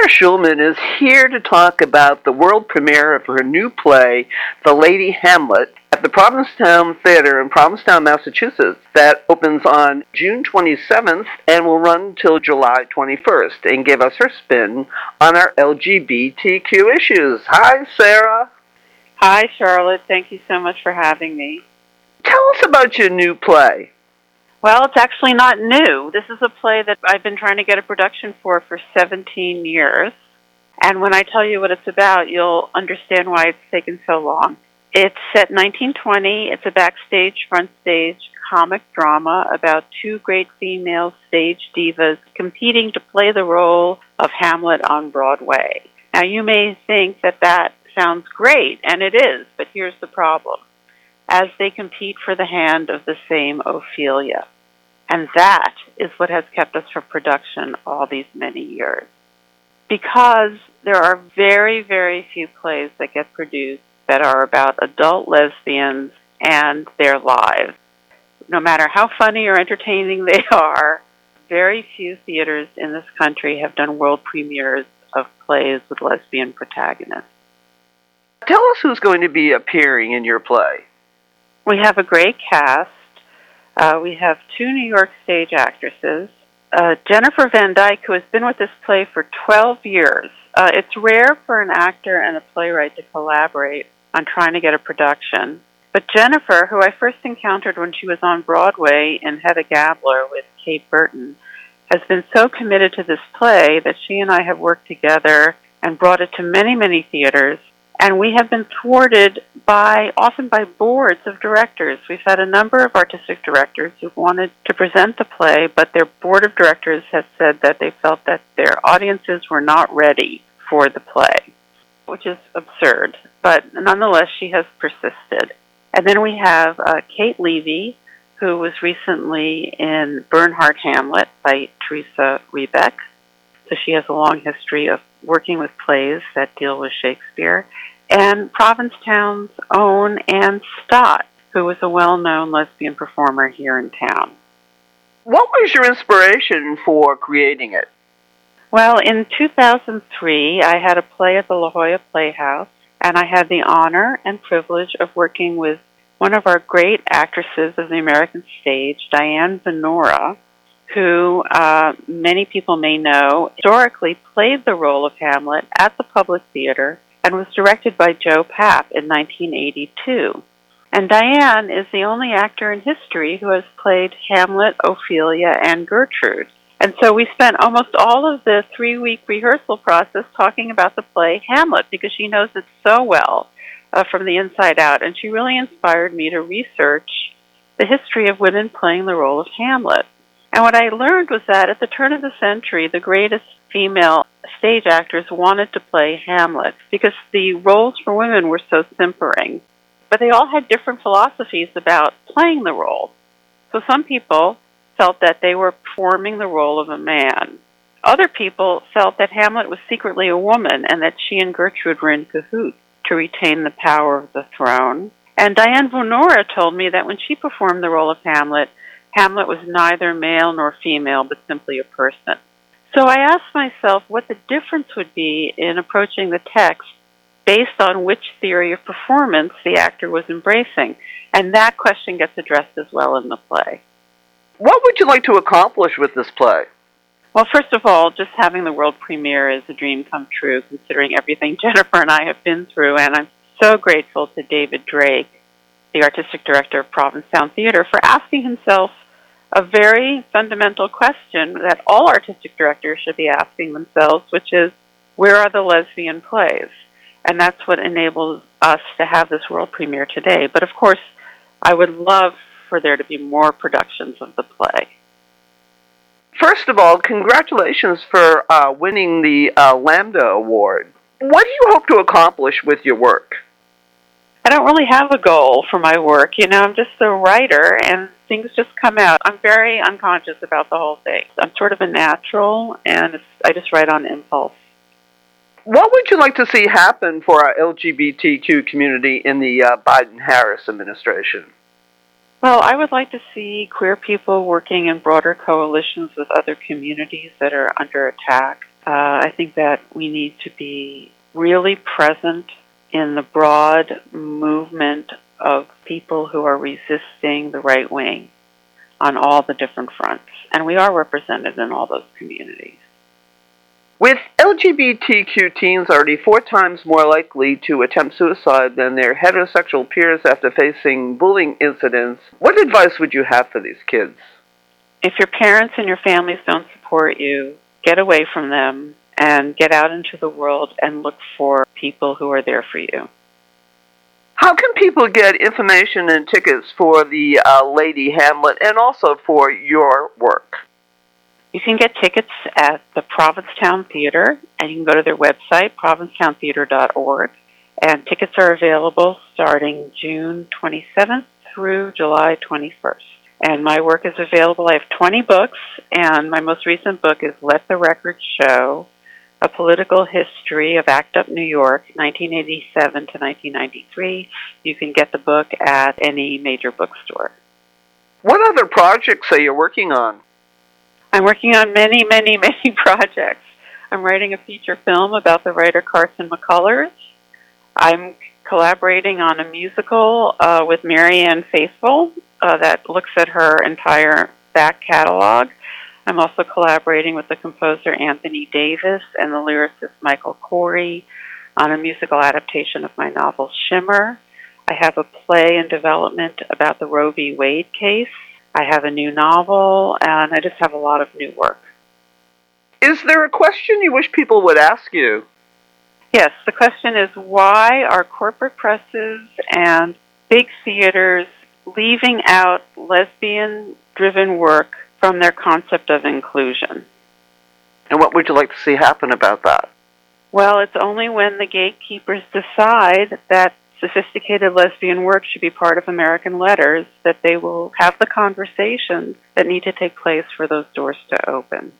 Sarah Schulman is here to talk about the world premiere of her new play, The Lady Hamlet, at the Provincetown Theater in Provincetown, Massachusetts, that opens on June 27th and will run till July 21st and give us her spin on our LGBTQ issues. Hi, Sarah. Hi, Charlotte. Thank you so much for having me. Tell us about your new play. Well, it's actually not new. This is a play that I've been trying to get a production for for 17 years. And when I tell you what it's about, you'll understand why it's taken so long. It's set 1920. It's a backstage, front stage comic drama about two great female stage divas competing to play the role of Hamlet on Broadway. Now, you may think that that sounds great, and it is, but here's the problem as they compete for the hand of the same Ophelia. And that is what has kept us from production all these many years. Because there are very, very few plays that get produced that are about adult lesbians and their lives. No matter how funny or entertaining they are, very few theaters in this country have done world premieres of plays with lesbian protagonists. Tell us who's going to be appearing in your play. We have a great cast. Uh, we have two New York stage actresses. Uh, Jennifer Van Dyke, who has been with this play for 12 years. Uh, it's rare for an actor and a playwright to collaborate on trying to get a production. But Jennifer, who I first encountered when she was on Broadway in Hedda Gabler with Kate Burton, has been so committed to this play that she and I have worked together and brought it to many, many theaters and we have been thwarted by often by boards of directors. We've had a number of artistic directors who wanted to present the play, but their board of directors has said that they felt that their audiences were not ready for the play, which is absurd. But nonetheless, she has persisted. And then we have uh, Kate Levy, who was recently in Bernhardt Hamlet by Theresa Rebeck. So she has a long history of working with plays that deal with Shakespeare and Provincetown's own Anne Stott, who was a well known lesbian performer here in town. What was your inspiration for creating it? Well, in 2003, I had a play at the La Jolla Playhouse, and I had the honor and privilege of working with one of our great actresses of the American stage, Diane Venora, who uh, many people may know historically played the role of Hamlet at the Public Theater and was directed by Joe Papp in 1982. And Diane is the only actor in history who has played Hamlet, Ophelia, and Gertrude. And so we spent almost all of the three week rehearsal process talking about the play Hamlet because she knows it so well uh, from the inside out. And she really inspired me to research the history of women playing the role of Hamlet. And what I learned was that at the turn of the century, the greatest female stage actors wanted to play Hamlet because the roles for women were so simpering. But they all had different philosophies about playing the role. So some people felt that they were performing the role of a man. Other people felt that Hamlet was secretly a woman and that she and Gertrude were in cahoots to retain the power of the throne. And Diane Venora told me that when she performed the role of Hamlet, Hamlet was neither male nor female, but simply a person. So I asked myself what the difference would be in approaching the text based on which theory of performance the actor was embracing. And that question gets addressed as well in the play. What would you like to accomplish with this play? Well, first of all, just having the world premiere is a dream come true, considering everything Jennifer and I have been through. And I'm so grateful to David Drake, the artistic director of Provincetown Theater, for asking himself a very fundamental question that all artistic directors should be asking themselves, which is where are the lesbian plays? And that's what enables us to have this world premiere today. But of course, I would love for there to be more productions of the play. First of all, congratulations for uh, winning the uh, Lambda Award. What do you hope to accomplish with your work? I don't really have a goal for my work. You know, I'm just a writer and things just come out. I'm very unconscious about the whole thing. I'm sort of a natural and I just write on impulse. What would you like to see happen for our LGBTQ community in the uh, Biden Harris administration? Well, I would like to see queer people working in broader coalitions with other communities that are under attack. Uh, Uh, I think that we need to be really present in the broad movement of people who are resisting the right wing on all the different fronts. And we are represented in all those communities. With LGBTQ teens already four times more likely to attempt suicide than their heterosexual peers after facing bullying incidents, what advice would you have for these kids? If your parents and your families don't support you, get away from them and get out into the world and look for people who are there for you. How can people get information and tickets for the uh, Lady Hamlet and also for your work? You can get tickets at the Provincetown Theater, and you can go to their website, provincetowntheater.org. And tickets are available starting June 27th through July 21st. And my work is available. I have 20 books, and my most recent book is Let the Record Show A Political History of ACT UP New York, 1987 to 1993. You can get the book at any major bookstore. What other projects are you working on? I'm working on many, many, many projects. I'm writing a feature film about the writer Carson McCullers. I'm collaborating on a musical uh, with Marianne Faithfull uh, that looks at her entire back catalog. I'm also collaborating with the composer Anthony Davis and the lyricist Michael Korie on a musical adaptation of my novel Shimmer. I have a play in development about the Roe v. Wade case. I have a new novel, and I just have a lot of new work. Is there a question you wish people would ask you? Yes, the question is why are corporate presses and big theaters leaving out lesbian driven work from their concept of inclusion? And what would you like to see happen about that? Well, it's only when the gatekeepers decide that sophisticated lesbian work should be part of American letters, that they will have the conversations that need to take place for those doors to open.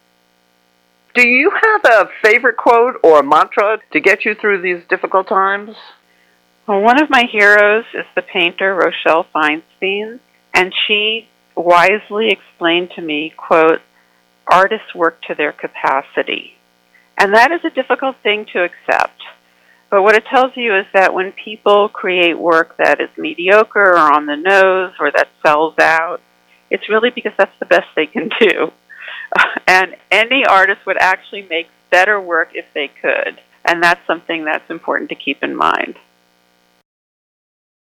Do you have a favorite quote or mantra to get you through these difficult times? Well, one of my heroes is the painter Rochelle Feinstein, and she wisely explained to me, quote, artists work to their capacity. And that is a difficult thing to accept. But what it tells you is that when people create work that is mediocre or on the nose or that sells out, it's really because that's the best they can do. And any artist would actually make better work if they could. And that's something that's important to keep in mind.